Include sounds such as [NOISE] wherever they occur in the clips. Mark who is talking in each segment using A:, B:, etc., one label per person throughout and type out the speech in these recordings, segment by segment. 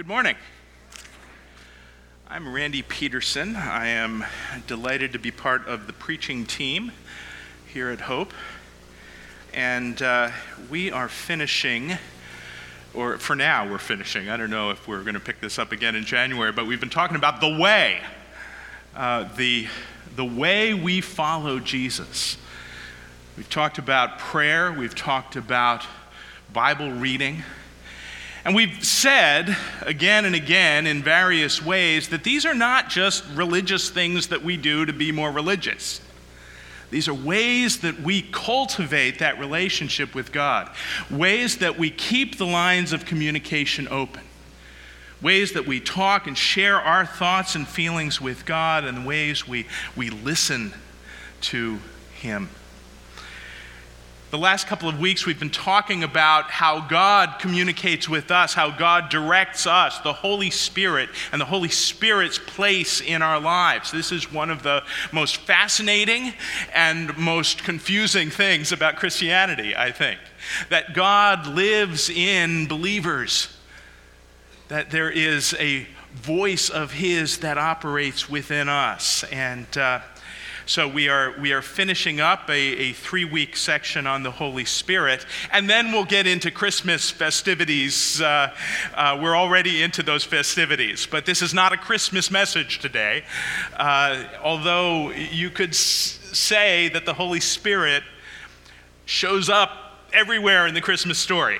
A: Good morning. I'm Randy Peterson. I am delighted to be part of the preaching team here at Hope. And uh, we are finishing, or for now, we're finishing. I don't know if we're going to pick this up again in January, but we've been talking about the way, uh, the, the way we follow Jesus. We've talked about prayer, we've talked about Bible reading. And we've said again and again in various ways that these are not just religious things that we do to be more religious. These are ways that we cultivate that relationship with God, ways that we keep the lines of communication open, ways that we talk and share our thoughts and feelings with God, and ways we, we listen to Him. The last couple of weeks, we've been talking about how God communicates with us, how God directs us, the Holy Spirit, and the Holy Spirit's place in our lives. This is one of the most fascinating and most confusing things about Christianity, I think. That God lives in believers, that there is a voice of His that operates within us. And uh, so we are, we are finishing up a, a three week section on the Holy Spirit, and then we'll get into Christmas festivities. Uh, uh, we're already into those festivities, but this is not a Christmas message today. Uh, although you could s- say that the Holy Spirit shows up everywhere in the Christmas story.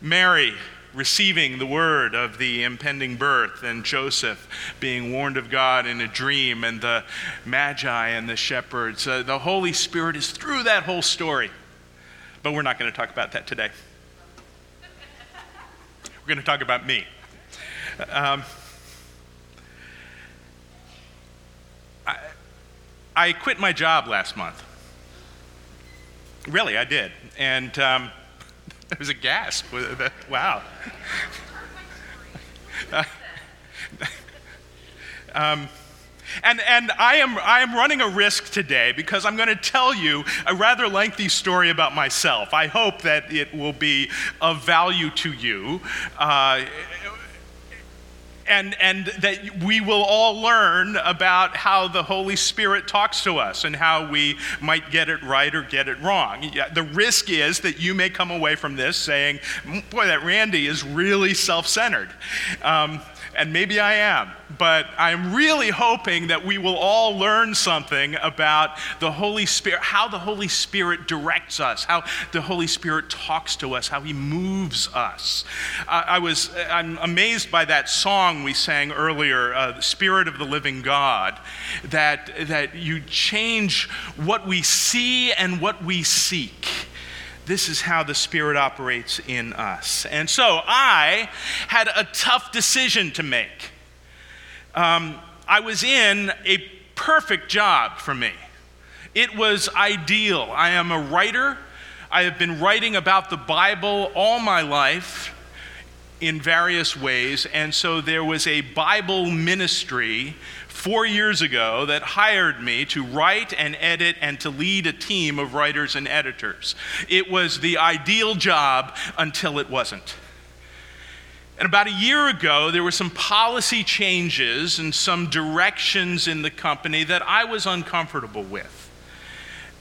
A: Mary receiving the word of the impending birth, and Joseph being warned of God in a dream, and the Magi and the shepherds. Uh, the Holy Spirit is through that whole story. But we're not going to talk about that today. We're going to talk about me. Um, I, I, quit my job last month. Really, I did. And. Um, there was a gasp. Wow. [LAUGHS] um, and, and I, am, I am running a risk today because I'm going to tell you a rather lengthy story about myself. I hope that it will be of value to you. Uh, and, and that we will all learn about how the Holy Spirit talks to us and how we might get it right or get it wrong. The risk is that you may come away from this saying, Boy, that Randy is really self centered. Um, and maybe I am, but I'm really hoping that we will all learn something about the Holy Spirit, how the Holy Spirit directs us, how the Holy Spirit talks to us, how He moves us. Uh, I was, I'm amazed by that song we sang earlier, uh, Spirit of the Living God, that, that you change what we see and what we seek this is how the Spirit operates in us. And so I had a tough decision to make. Um, I was in a perfect job for me, it was ideal. I am a writer, I have been writing about the Bible all my life in various ways, and so there was a Bible ministry four years ago that hired me to write and edit and to lead a team of writers and editors. It was the ideal job until it wasn't. And about a year ago, there were some policy changes and some directions in the company that I was uncomfortable with.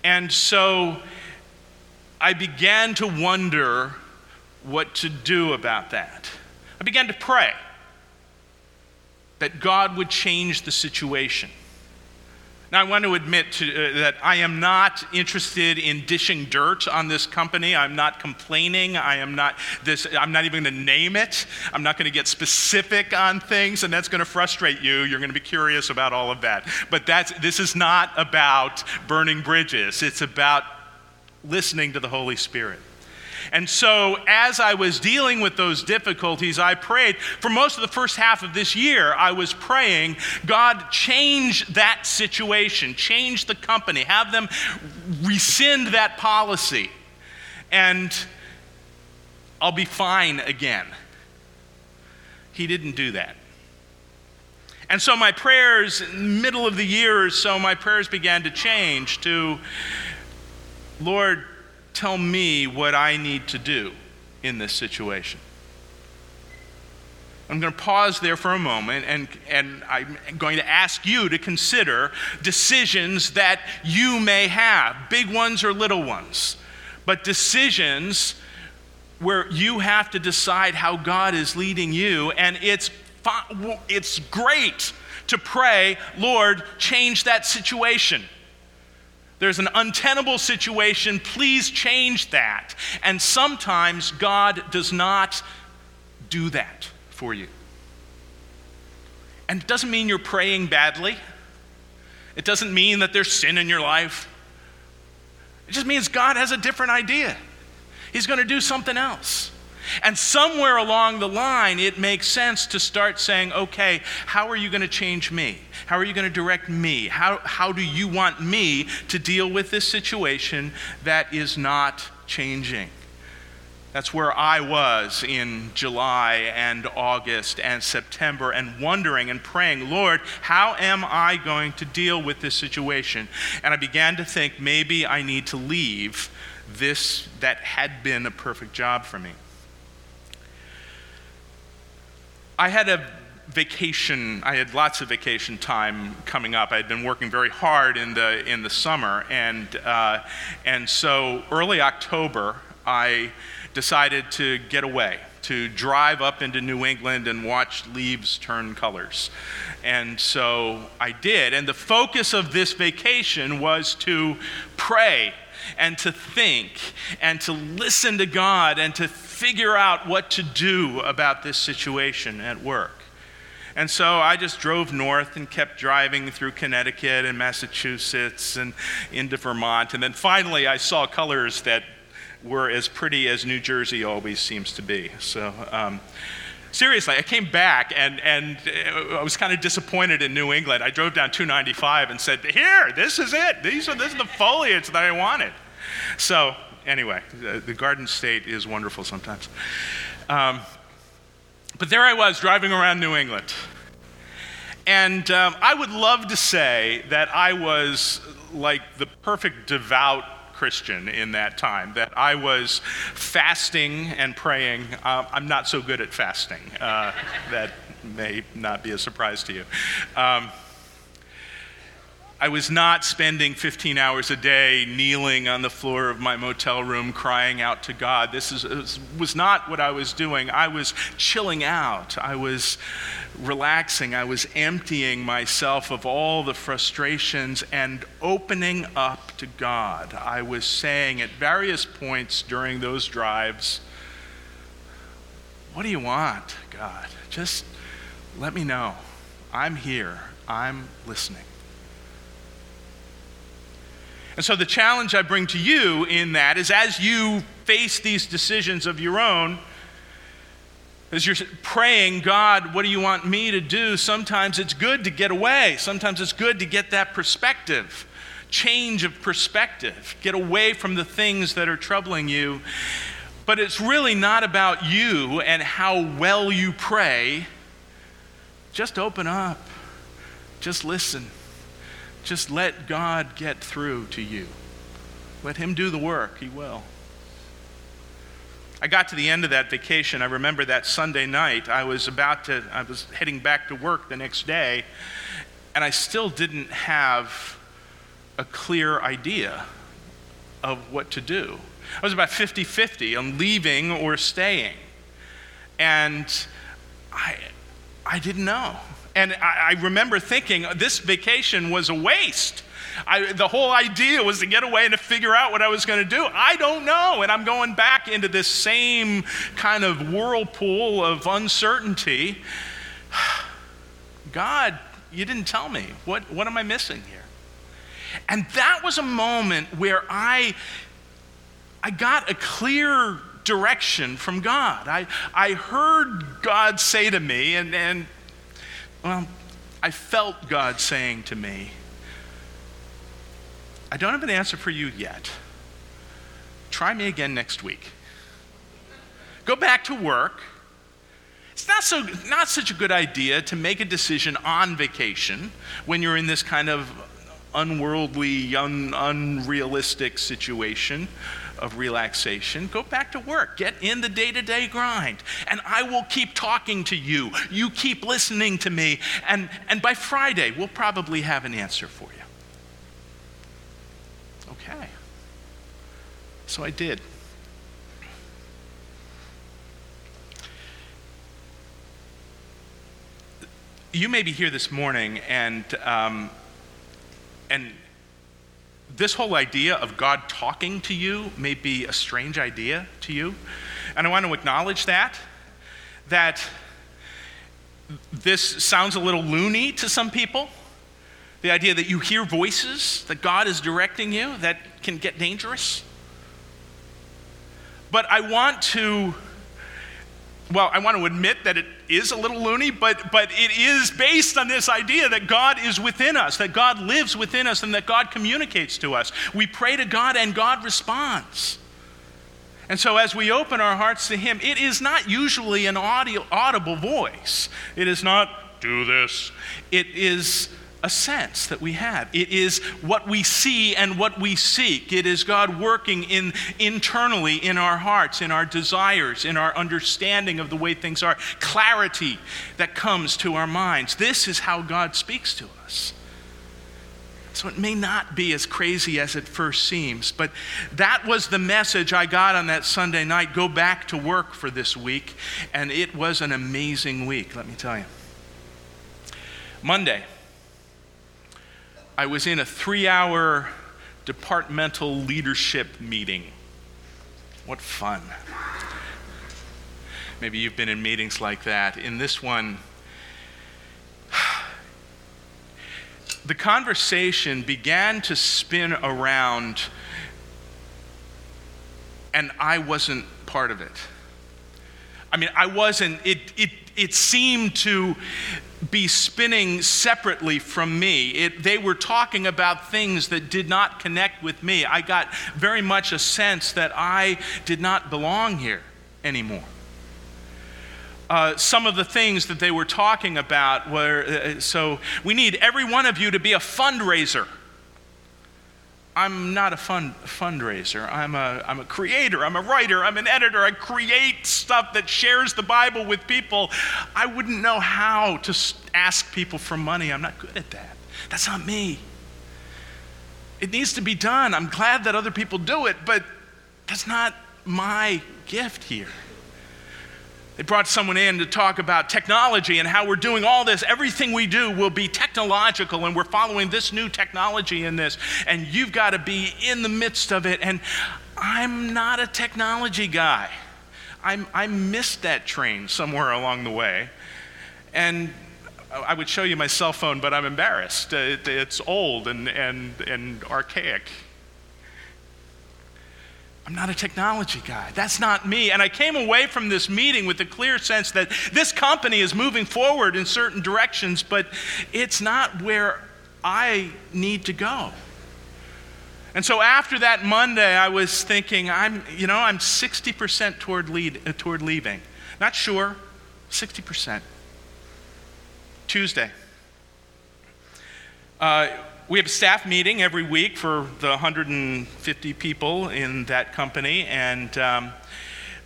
A: And so I began to wonder what to do about that. I began to pray that God would change the situation. Now, I want to admit to, uh, that I am not interested in dishing dirt on this company. I'm not complaining. I am not this. I'm not even going to name it. I'm not going to get specific on things, and that's going to frustrate you. You're going to be curious about all of that. But that's, this is not about burning bridges. It's about listening to the Holy Spirit. And so, as I was dealing with those difficulties, I prayed. For most of the first half of this year, I was praying, God, change that situation, change the company, have them rescind that policy, and I'll be fine again. He didn't do that. And so my prayers, middle of the year or so, my prayers began to change to, Lord, tell me what I need to do in this situation. I'm going to pause there for a moment and, and I'm going to ask you to consider decisions that you may have, big ones or little ones, but decisions where you have to decide how God is leading you. And it's, it's great to pray, Lord, change that situation. There's an untenable situation, please change that. And sometimes God does not do that for you. And it doesn't mean you're praying badly. It doesn't mean that there's sin in your life. It just means God has a different idea. He's going to do something else. And somewhere along the line, it makes sense to start saying, okay, how are you going to change me? How are you going to direct me? How, how do you want me to deal with this situation that is not changing? That's where I was in July and August and September and wondering and praying, Lord, how am I going to deal with this situation? And I began to think maybe I need to leave this that had been a perfect job for me. I had a vacation i had lots of vacation time coming up i had been working very hard in the in the summer and uh, and so early october i decided to get away, to drive up into New England and watch leaves turn colors. And so I did. And the focus of this vacation was to pray and to think and to listen to God and to figure out what to do about this situation at work. And so I just drove north and kept driving through Connecticut and Massachusetts and into Vermont. And then finally I saw colors that were as pretty as New Jersey always seems to be. So, um, seriously, I came back and, and uh, I was kind of disappointed in New England. I drove down 295 and said, Here, this is it. These are, this is the foliage that I wanted. So, anyway, the, Garden State is wonderful sometimes. Um, but there I was driving around New England. And um, I would love to say that I was like the perfect devout Christian in that time, that I was fasting and praying. Uh, I'm not so good at fasting. Uh, that may not be a surprise to you. Um, I was not spending 15 hours a day kneeling on the floor of my motel room crying out to God. This is, was not what I was doing. I was chilling out. I was relaxing. I was emptying myself of all the frustrations and opening up to God. I was saying at various points during those drives, What do you want, God? Just let me know. I'm here. I'm listening. And so, the challenge I bring to you in that is as you face these decisions of your own, as you're praying, God, what do you want me to do? Sometimes it's good to get away. Sometimes it's good to get that perspective, change of perspective, get away from the things that are troubling you. But it's really not about you and how well you pray. Just open up, just listen. Just let God get through to you. Let Him do the work, He will. I got to the end of that vacation. I remember that Sunday night. I was about to, I was heading back to work the next day, and I still didn't have a clear idea of what to do. I was about 50 50 on leaving or staying. And I, I didn't know. And I, I remember thinking this vacation was a waste. I, the whole idea was to get away and to figure out what I was going to do. I don't know. And I'm going back into this same kind of whirlpool of uncertainty. [SIGHS] God, you didn't tell me. What, what am I missing here? And that was a moment where I, I got a clear direction from God. I, I heard God say to me, and, and well, I felt God saying to me, I don't have an answer for you yet. Try me again next week. Go back to work. It's not, so, not such a good idea to make a decision on vacation when you're in this kind of unworldly, un, unrealistic situation. Of relaxation. Go back to work. Get in the day to day grind. And I will keep talking to you. You keep listening to me. And, and by Friday, we'll probably have an answer for you. Okay. So I did. You may be here this morning and, um, and this whole idea of God talking to you may be a strange idea to you. And I want to acknowledge that, that this sounds a little loony to some people. The idea that you hear voices, that God is directing you, that can get dangerous. But I want to well, I want to admit that it is a little loony, but, but it is based on this idea that God is within us, that God lives within us, and that God communicates to us. We pray to God, and God responds. And so, as we open our hearts to Him, it is not usually an audio, audible voice. It is not, do this. It is a sense that we have. It is what we see and what we seek. It is God working in, internally in our hearts, in our desires, in our understanding of the way things are, clarity that comes to our minds. This is how God speaks to us. So it may not be as crazy as it first seems, but that was the message I got on that Sunday night. Go back to work for this week, and it was an amazing week, let me tell you. Monday, I was in a three hour departmental leadership meeting. What fun. Maybe you've been in meetings like that. In this one, [SIGHS] the conversation began to spin around, and I wasn't part of it. I mean, I wasn't, it, it, it seemed to be spinning separately from me. It, they were talking about things that did not connect with me. I got very much a sense that I did not belong here anymore. Uh, some of the things that they were talking about were uh, so we need every one of you to be a fundraiser. I'm not a fund, fundraiser. I'm a, I'm a creator. I'm a writer. I'm an editor. I create stuff that shares the Bible with people. I wouldn't know how to ask people for money. I'm not good at that. That's not me. It needs to be done. I'm glad that other people do it, but that's not my gift here. They brought someone in to talk about technology and how we're doing all this. Everything we do will be technological, and we're following this new technology in this, and you've got to be in the midst of it. And I'm not a technology guy. I'm, I missed that train somewhere along the way. And I would show you my cell phone, but I'm embarrassed. It, it's old and, and, and archaic. I'm not a technology guy. That's not me. And I came away from this meeting with a clear sense that this company is moving forward in certain directions, but it's not where I need to go. And so after that Monday, I was thinking, I'm, you know, I'm 60% toward, lead, uh, toward leaving. Not sure, 60%. Tuesday. Uh, we have a staff meeting every week for the 150 people in that company, and um,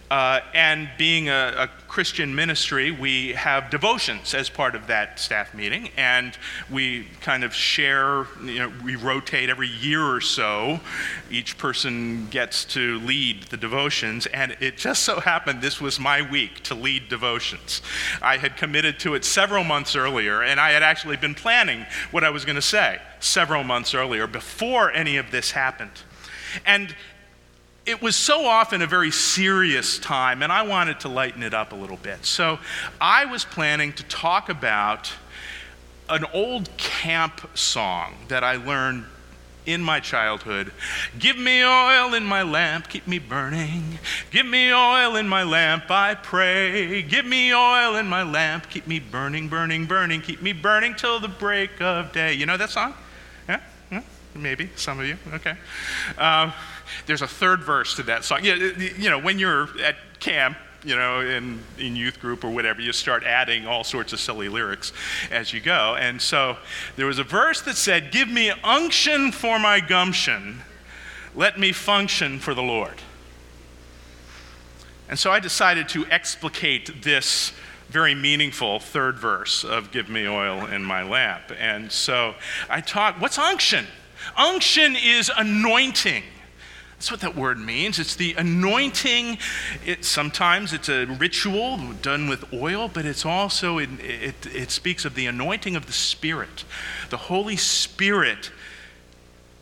A: uh, and being a, a, Christian ministry, we have devotions as part of that staff meeting, and we kind of share, you know, we rotate every year or so. Each person gets to lead the devotions, and it just so happened this was my week to lead devotions. I had committed to it several months earlier, and I had actually been planning what I was going to say several months earlier before any of this happened. And it was so often a very serious time, and I wanted to lighten it up a little bit. So I was planning to talk about an old camp song that I learned in my childhood. Give me oil in my lamp, keep me burning. Give me oil in my lamp, I pray. Give me oil in my lamp, keep me burning, burning, burning. Keep me burning till the break of day. You know that song? Maybe, some of you. Okay. Um, there's a third verse to that song. You know, when you're at camp, you know, in, in youth group or whatever, you start adding all sorts of silly lyrics as you go. And so there was a verse that said, Give me unction for my gumption, let me function for the Lord. And so I decided to explicate this very meaningful third verse of Give Me Oil in My Lamp. And so I taught what's unction? Unction is anointing. That's what that word means. It's the anointing. It, sometimes it's a ritual done with oil, but it's also, it, it, it speaks of the anointing of the Spirit. The Holy Spirit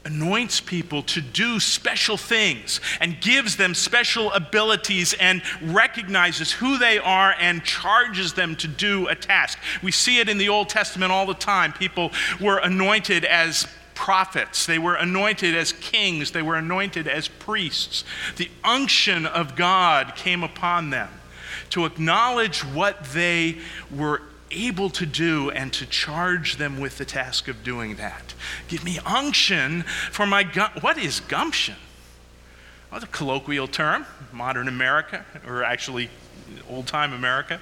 A: anoints people to do special things and gives them special abilities and recognizes who they are and charges them to do a task. We see it in the Old Testament all the time. People were anointed as prophets, they were anointed as kings, they were anointed as priests. The unction of God came upon them to acknowledge what they were able to do and to charge them with the task of doing that. Give me unction for my gu- what is gumption? Well, a colloquial term, modern America, or actually old time America.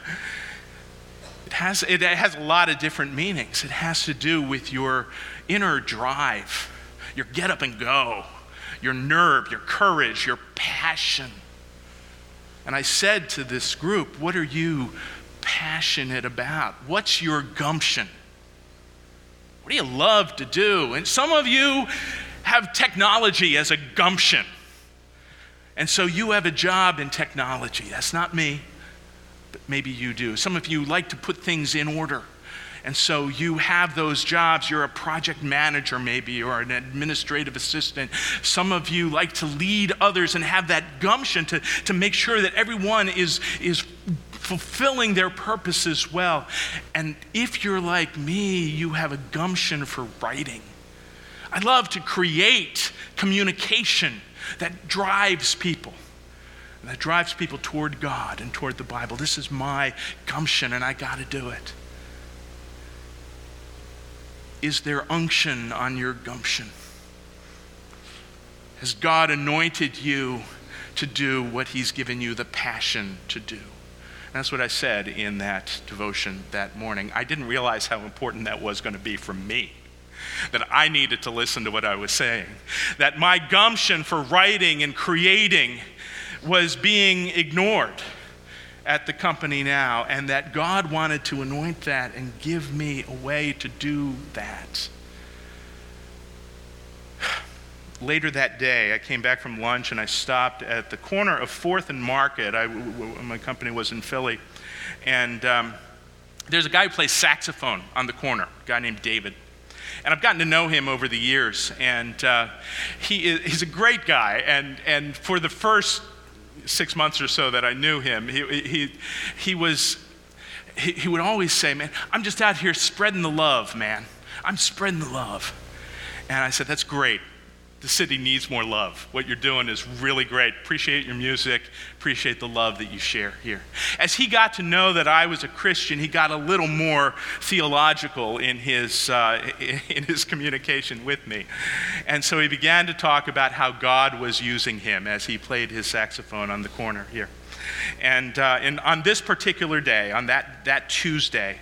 A: It has, it has a lot of different meanings. It has to do with your inner drive, your get up and go, your nerve, your courage, your passion. And I said to this group, What are you passionate about? What's your gumption? What do you love to do? And some of you have technology as a gumption. And so you have a job in technology. That's not me, but maybe you do. Some of you like to put things in order. And so you have those jobs. You're a project manager, maybe, or an administrative assistant. Some of you like to lead others and have that gumption to, to make sure that everyone is, is fulfilling their purposes well. And if you're like me, you have a gumption for writing. I love to create communication that drives people. That drives people toward God and toward the Bible. This is my gumption, and I got to do it. Is there unction on your gumption? Has God anointed you to do what He's given you the passion to do? That's what I said in that devotion that morning. I didn't realize how important that was going to be for me. That I needed to listen to what I was saying. That my gumption for writing and creating was being ignored at the company now, and that God wanted to anoint that and give me a way to do that [SIGHS] later that day, I came back from lunch and I stopped at the corner of 4th and Market. I, my company was in Philly. And um, there's a guy who plays saxophone on the corner, a guy named David. And I've gotten to know him over the years. And uh, he is, he's a great guy. And, and for the first six months or so that I knew him, he, he, he was, he, he would always say, Man, I'm just out here spreading the love, man. I'm spreading the love. And I said, That's great the city needs more love. What you're doing is really great. Appreciate your music, appreciate the love that you share here. As he got to know that I was a Christian, he got a little more theological in his, uh, [LAUGHS] in his communication with me. And so he began to talk about how God was using him as he played his saxophone on the corner here. And, uh, and on this particular day, on that, that Tuesday,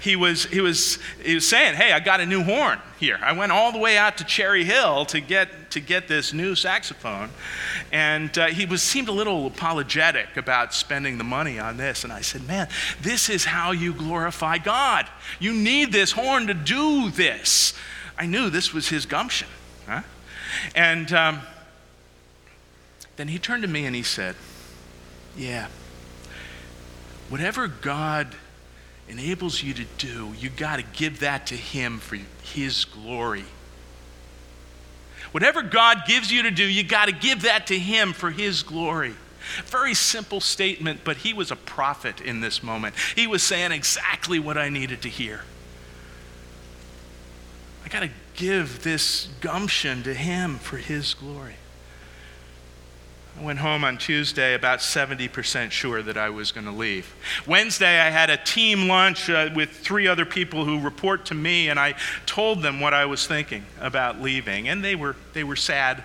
A: he was, he, was, he was saying, Hey, I got a new horn here. I went all the way out to Cherry Hill to get, to get this new saxophone. And uh, he was, seemed a little apologetic about spending the money on this. And I said, Man, this is how you glorify God. You need this horn to do this. I knew this was his gumption. Huh? And um, then he turned to me and he said, yeah. Whatever God enables you to do, you got to give that to Him for His glory. Whatever God gives you to do, you got to give that to Him for His glory. Very simple statement, but he was a prophet in this moment. He was saying exactly what I needed to hear. I got to give this gumption to him for his glory. I went home on Tuesday about 70% sure that I was going to leave. Wednesday, I had a team lunch uh, with three other people who report to me, and I told them what I was thinking about leaving. And they were, they were sad,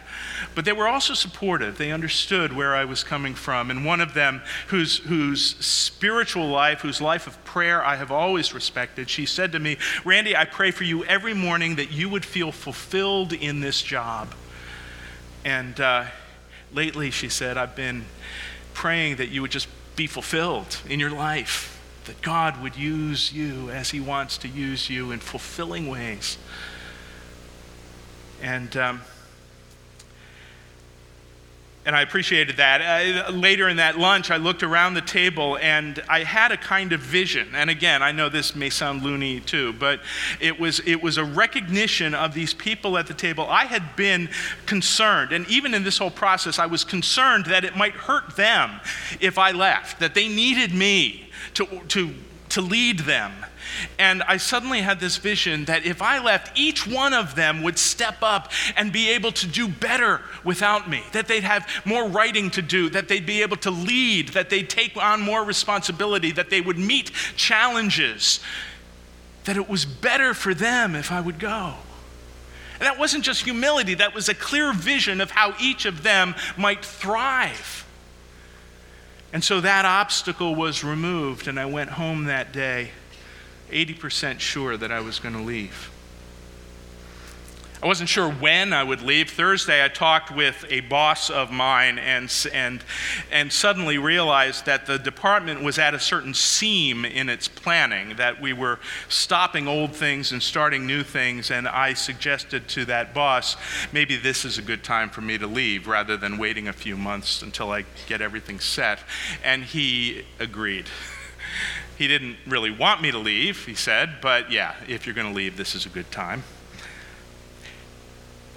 A: but they were also supportive. They understood where I was coming from. And one of them, whose, whose spiritual life, whose life of prayer I have always respected, she said to me, Randy, I pray for you every morning that you would feel fulfilled in this job And uh, lately, she said, I've been praying that you would just be fulfilled in your life, that God would use you as He wants to use you in fulfilling ways. And um, and I appreciated that. Uh, later in that lunch, I looked around the table and I had a kind of vision. And again, I know this may sound loony too, but it was, it was a recognition of these people at the table. I had been concerned, and even in this whole process, I was concerned that it might hurt them if I left, that they needed me to, to, to lead them. And I suddenly had this vision that if I left, each one of them would step up and be able to do better without me, that they'd have more writing to do, that they'd be able to lead, that they'd take on more responsibility, that they would meet challenges, that it was better for them if I would go. And that wasn't just humility, that was a clear vision of how each of them might thrive. And so that obstacle was removed, and I went home that day 80% sure that I was going to leave. I wasn't sure when I would leave. Thursday, I talked with a boss of mine and, and, and suddenly realized that the department was at a certain seam in its planning, that we were stopping old things and starting new things. And I suggested to that boss, maybe this is a good time for me to leave rather than waiting a few months until I get everything set. And he agreed. [LAUGHS] He didn't really want me to leave, he said, but yeah, if you're going to leave, this is a good time.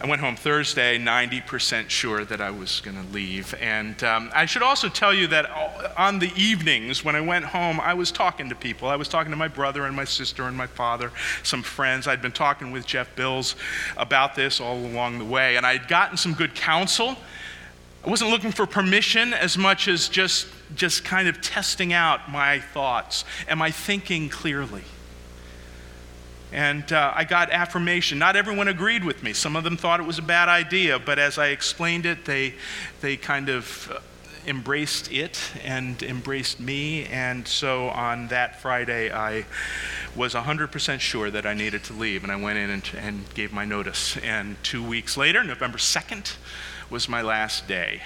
A: I went home Thursday, 90% sure that I was going to leave. And um, I should also tell you that on the evenings when I went home, I was talking to people. I was talking to my brother and my sister and my father, some friends. I'd been talking with Jeff Bills about this all along the way. And I'd gotten some good counsel. I wasn't looking for permission as much as just just kind of testing out my thoughts. Am I thinking clearly? And uh, I got affirmation. Not everyone agreed with me. Some of them thought it was a bad idea, but as I explained it, they, they kind of uh, embraced it and embraced me. And so on that Friday, I was 100% sure that I needed to leave, and I went in and, and gave my notice. And two weeks later, November 2nd, was my last day.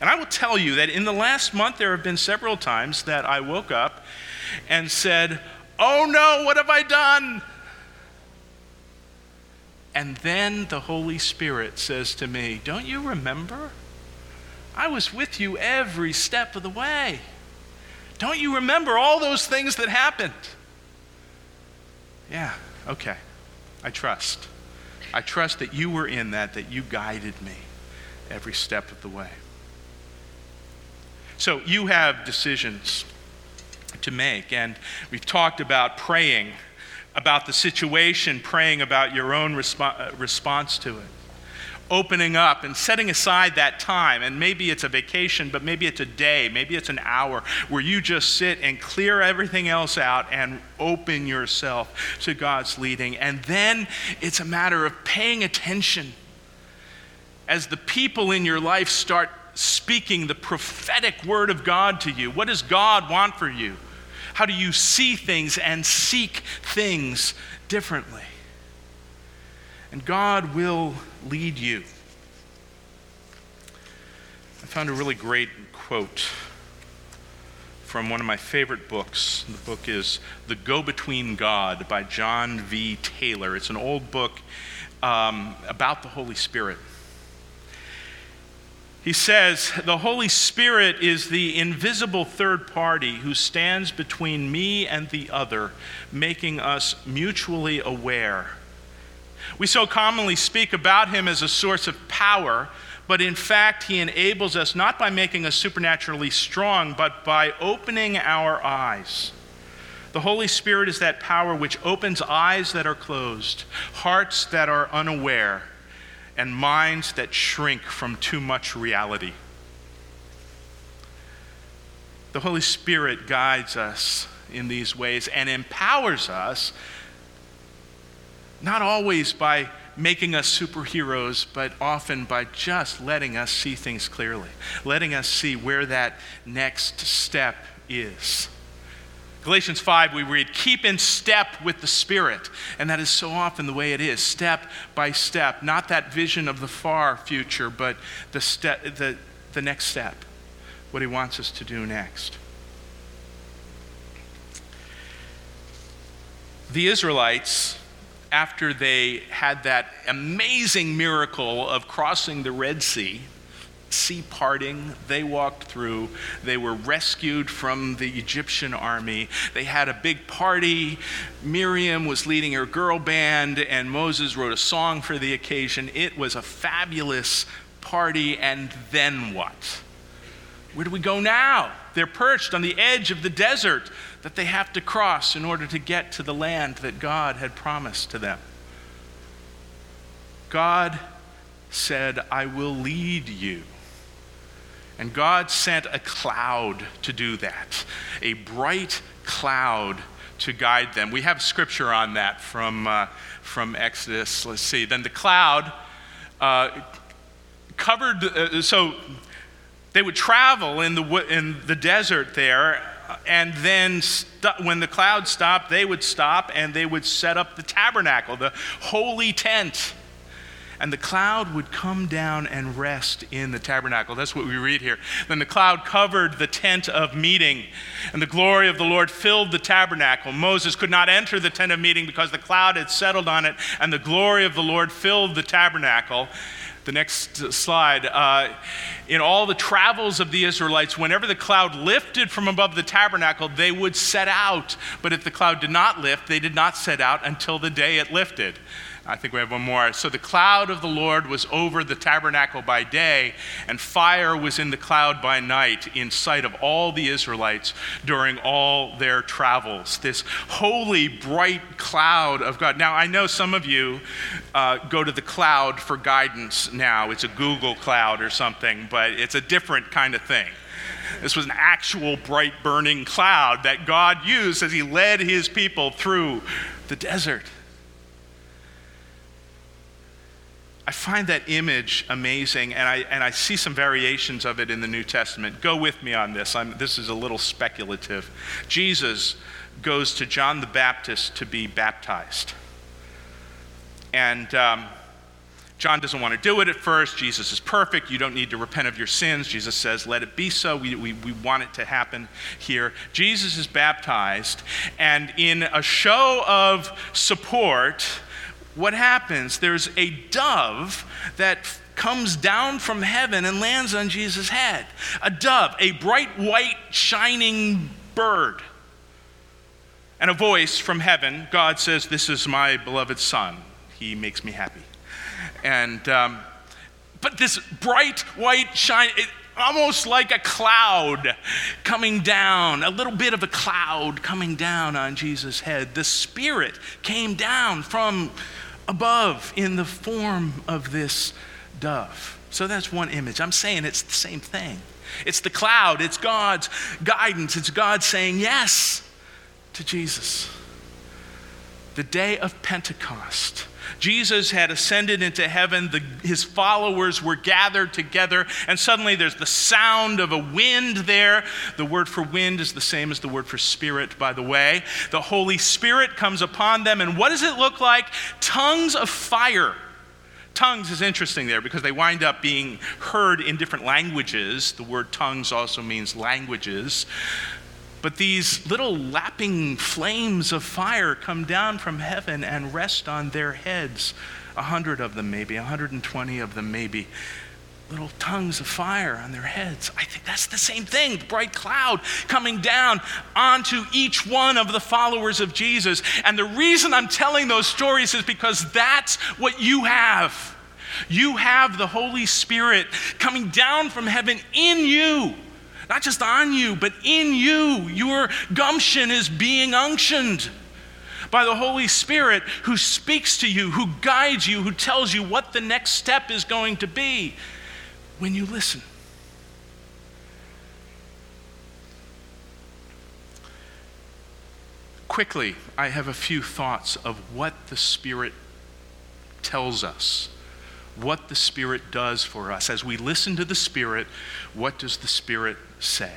A: And I will tell you that in the last month, there have been several times that I woke up and said, Oh no, what have I done? And then the Holy Spirit says to me, Don't you remember? I was with you every step of the way. Don't you remember all those things that happened? Yeah, okay. I trust. I trust that you were in that, that you guided me every step of the way. So you have decisions to make, and we've talked about praying about the situation, praying about your own resp- uh, response to it. Opening up and setting aside that time, and maybe it's a vacation, but maybe it's a day, maybe it's an hour where you just sit and clear everything else out and open yourself to God's leading. And then it's a matter of paying attention as the people in your life start speaking the prophetic word of God to you? What does God want for you? How do you see things and seek things differently? And God will lead you. I found a really great quote from one of my favorite books. The book is The Go Between God by John V. Taylor. It's an old book um, about the Holy Spirit. He says, The Holy Spirit is the invisible third party who stands between me and the other, making us mutually aware. We so commonly speak about him as a source of power, but in fact, he enables us not by making us supernaturally strong, but by opening our eyes. The Holy Spirit is that power which opens eyes that are closed, hearts that are unaware and minds that shrink from too much reality. The Holy Spirit guides us in these ways and empowers us, not always by making us superheroes, but often by just letting us see things clearly, letting us see where that next step is. Galatians 5, we read, Keep in step with the Spirit. And that is so often the way it is, step by step. Not that vision of the far future, but the, step, the, the next step, what He wants us to do next. The Israelites, after they had that amazing miracle of crossing the Red Sea, sea parting. They walked through. They were rescued from the Egyptian army. They had a big party. Miriam was leading her girl band, and Moses wrote a song for the occasion. It was a fabulous party. And then what? Where do we go now? They're perched on the edge of the desert that they have to cross in order to get to the land that God had promised to them. God said, I will lead you. And God sent a cloud to do that, a bright cloud to guide them. We have scripture on that from, uh, from Exodus. Let's see. Then the cloud uh, covered, uh, so they would travel in the, in the desert there, and then st- when the cloud stopped, they would stop and they would set up the tabernacle, the holy tent and the cloud would come down and rest in the tabernacle. That's what we read here. Then the cloud covered the tent of meeting, and the glory of the Lord filled the tabernacle. Moses could not enter the tent of meeting because the cloud had settled on it, and the glory of the Lord filled the tabernacle. The next slide. Uh, in all the travels of the Israelites, whenever the cloud lifted from above the tabernacle, they would set out. But if the cloud did not lift, they did not set out until the day it lifted. I think we have one more. So the cloud of the Lord was over the tabernacle by day, and fire was in the cloud by night, in sight of all the Israelites during all their travels. This holy, bright cloud of God. Now, I know some of you uh, go to the cloud for guidance now. It's a Google cloud or something, but it's a different kind of thing. This was an actual bright burning cloud that God used as He led His people through the desert. I find that image amazing, and I, and I see some variations of it in the New Testament. Go with me on this. I'm, this is a little speculative. Jesus goes to John the Baptist to be baptized. And um, John doesn't want to do it at first. Jesus is perfect. You don't need to repent of your sins. Jesus says, Let it be so. We, we, we want it to happen here. Jesus is baptized, and in a show of support, what happens? There's a dove that comes down from heaven and lands on Jesus' head. A dove, a bright white, shining bird. And a voice from heaven, God says, This is my beloved Son. He makes me happy. And, um, but this bright white shine, it, almost like a cloud coming down, a little bit of a cloud coming down on Jesus' head. The Spirit came down from above in the form of this dove. So that's one image. I'm saying it's the same thing. It's the cloud, it's God's guidance, it's God saying yes to Jesus. The day of Pentecost Jesus had ascended into heaven, the, his followers were gathered together, and suddenly there's the sound of a wind there. The word for wind is the same as the word for spirit, by the way. The Holy Spirit comes upon them, and what does it look like? Tongues of fire. Tongues is interesting there because they wind up being heard in different languages. The word tongues also means languages. But these little lapping flames of fire come down from heaven and rest on their heads. A hundred of them, maybe, a 120 of them, maybe. Little tongues of fire on their heads. I think that's the same thing. Bright cloud coming down onto each one of the followers of Jesus. And the reason I'm telling those stories is because that's what you have. You have the Holy Spirit coming down from heaven in you not just on you, but in you. Your gumption is being unctioned by the Holy Spirit who speaks to you, who guides you, who tells you what the next step is going to be when you listen. Quickly, I have a few thoughts of what the Spirit tells us what the Spirit does for us. As we listen to the Spirit, what does the Spirit say?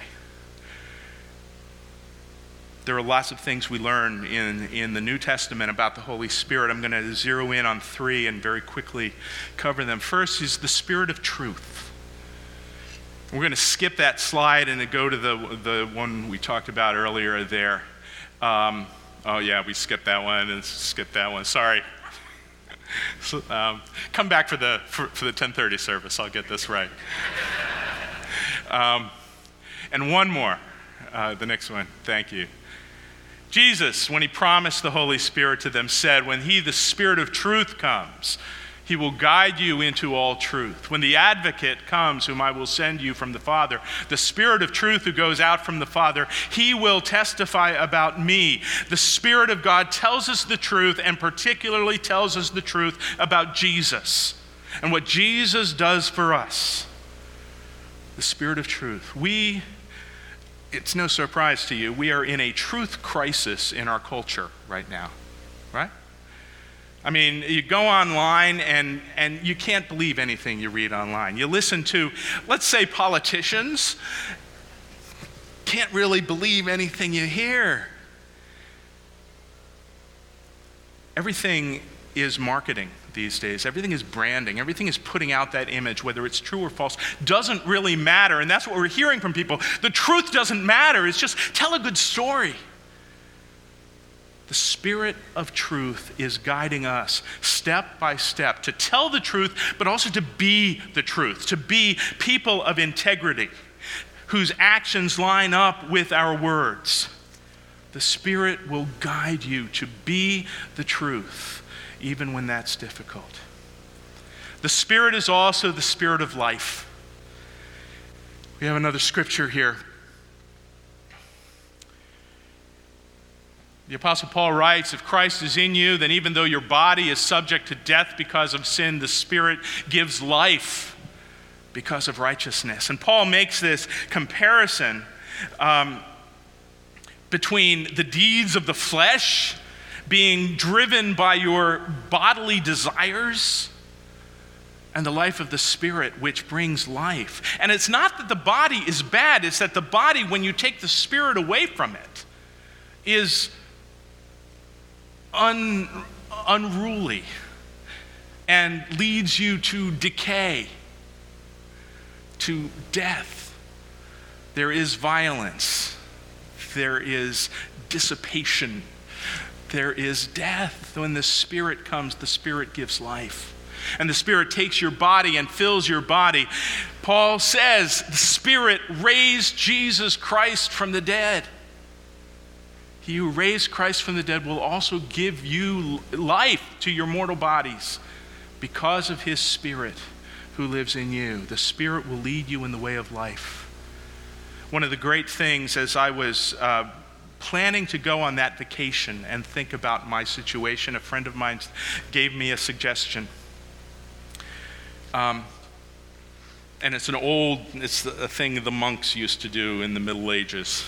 A: there are lots of things we learn in, in the New Testament about the Holy Spirit. I'm going to zero in on three and very quickly cover them. First is the Spirit of truth. We're going to skip that slide and go to the, the one we talked about earlier there. Um, oh, yeah, we skipped that one and skipped that one. Sorry. So, um, come back for the, for, for the 1030 service. I'll get this right. Um, and one more, uh, the next one. Thank you. Jesus, when he promised the Holy Spirit to them, said, When he, the Spirit of truth, comes, he will guide you into all truth. When the advocate comes, whom I will send you from the Father, the Spirit of truth who goes out from the Father, he will testify about me. The Spirit of God tells us the truth, and particularly tells us the truth about Jesus and what Jesus does for us. The Spirit of truth. We it's no surprise to you, we are in a truth crisis in our culture right now, right? I mean, you go online and, and you can't believe anything you read online. You listen to, let's say, politicians, can't really believe anything you hear. Everything is marketing these days. Everything is branding, everything is putting out that image, whether it's true or false, doesn't really matter. And that's what we're hearing from people. The truth doesn't matter, it's just tell a good story. The Spirit of truth is guiding us step by step to tell the truth, but also to be the truth, to be people of integrity whose actions line up with our words. The Spirit will guide you to be the truth even when that's difficult. The Spirit is also the Spirit of life. We have another scripture here. The Apostle Paul writes If Christ is in you, then even though your body is subject to death because of sin, the Spirit gives life because of righteousness. And Paul makes this comparison um, between the deeds of the flesh being driven by your bodily desires and the life of the Spirit, which brings life. And it's not that the body is bad, it's that the body, when you take the Spirit away from it, is un, unruly and leads you to decay, to death. There is violence, there is dissipation there is death. When the Spirit comes, the Spirit gives life. And the Spirit takes your body and fills your body. Paul says the Spirit raised Jesus Christ from the dead. He who raised Christ from the dead will also give you life to your mortal bodies because of his Spirit who lives in you. The Spirit will lead you in the way of life. One of the great things as I was uh, planning to go on that vacation and think about my situation, a friend of mine gave me a suggestion. Um, and it's an old, it's a thing the monks used to do in the Middle Ages.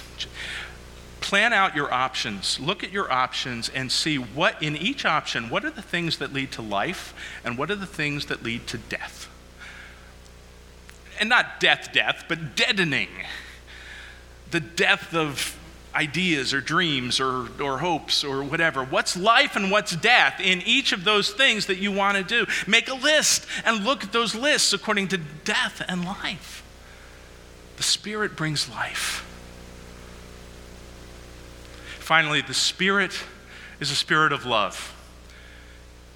A: Plan out your options. Look at your options and see what, in each option, what are the things that lead to life and what are the things that lead to death? And not death, death, but deadening. The death of ideas or dreams or, or hopes or whatever. What's life and what's death in each of those things that you want to do? Make a list and look at those lists according to death and life. The Spirit brings life. Finally, the Spirit is a spirit of love.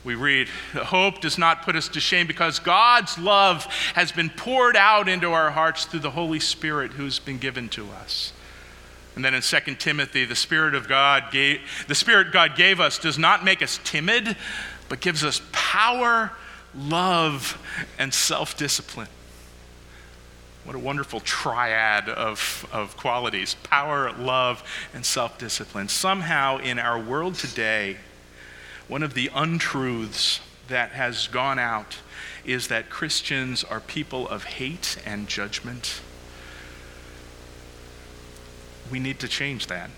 A: We read, Hope does not put us to shame because God's love has been poured out into our hearts through the Holy Spirit who's been given to us. And then in 2 Timothy, the Spirit of God gave, the Spirit God gave us does not make us timid, but gives us power, love, and self discipline. What a wonderful triad of, of qualities power, love, and self discipline. Somehow, in our world today, one of the untruths that has gone out is that Christians are people of hate and judgment we need to change that.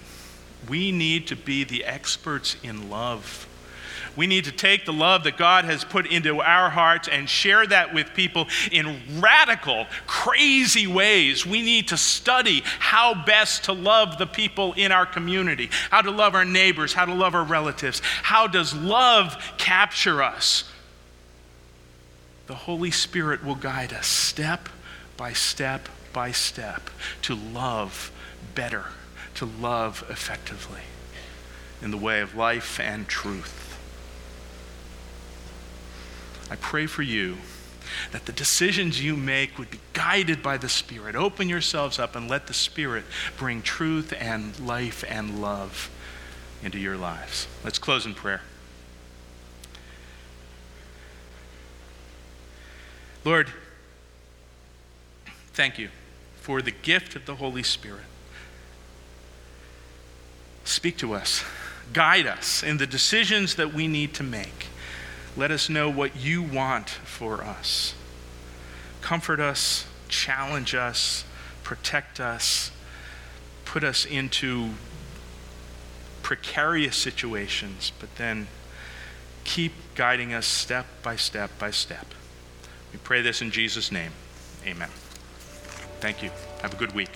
A: We need to be the experts in love. We need to take the love that God has put into our hearts and share that with people in radical, crazy ways. We need to study how best to love the people in our community, how to love our neighbors, how to love our relatives. How does love capture us? The Holy Spirit will guide us step by step by step to love better, to love effectively in the way of life and truth. I pray for you that the decisions you make would be guided by the Spirit. Open yourselves up and let the Spirit bring truth and life and love into your lives. Let's close in prayer. Lord, thank you for the gift of the Holy Spirit. Speak to us, guide us in the decisions that we need to make. Let us know what you want for us. Comfort us, challenge us, protect us, put us into precarious situations, but then keep guiding us step by step by step. We pray this in Jesus' name. Amen. Thank you. Have a good week.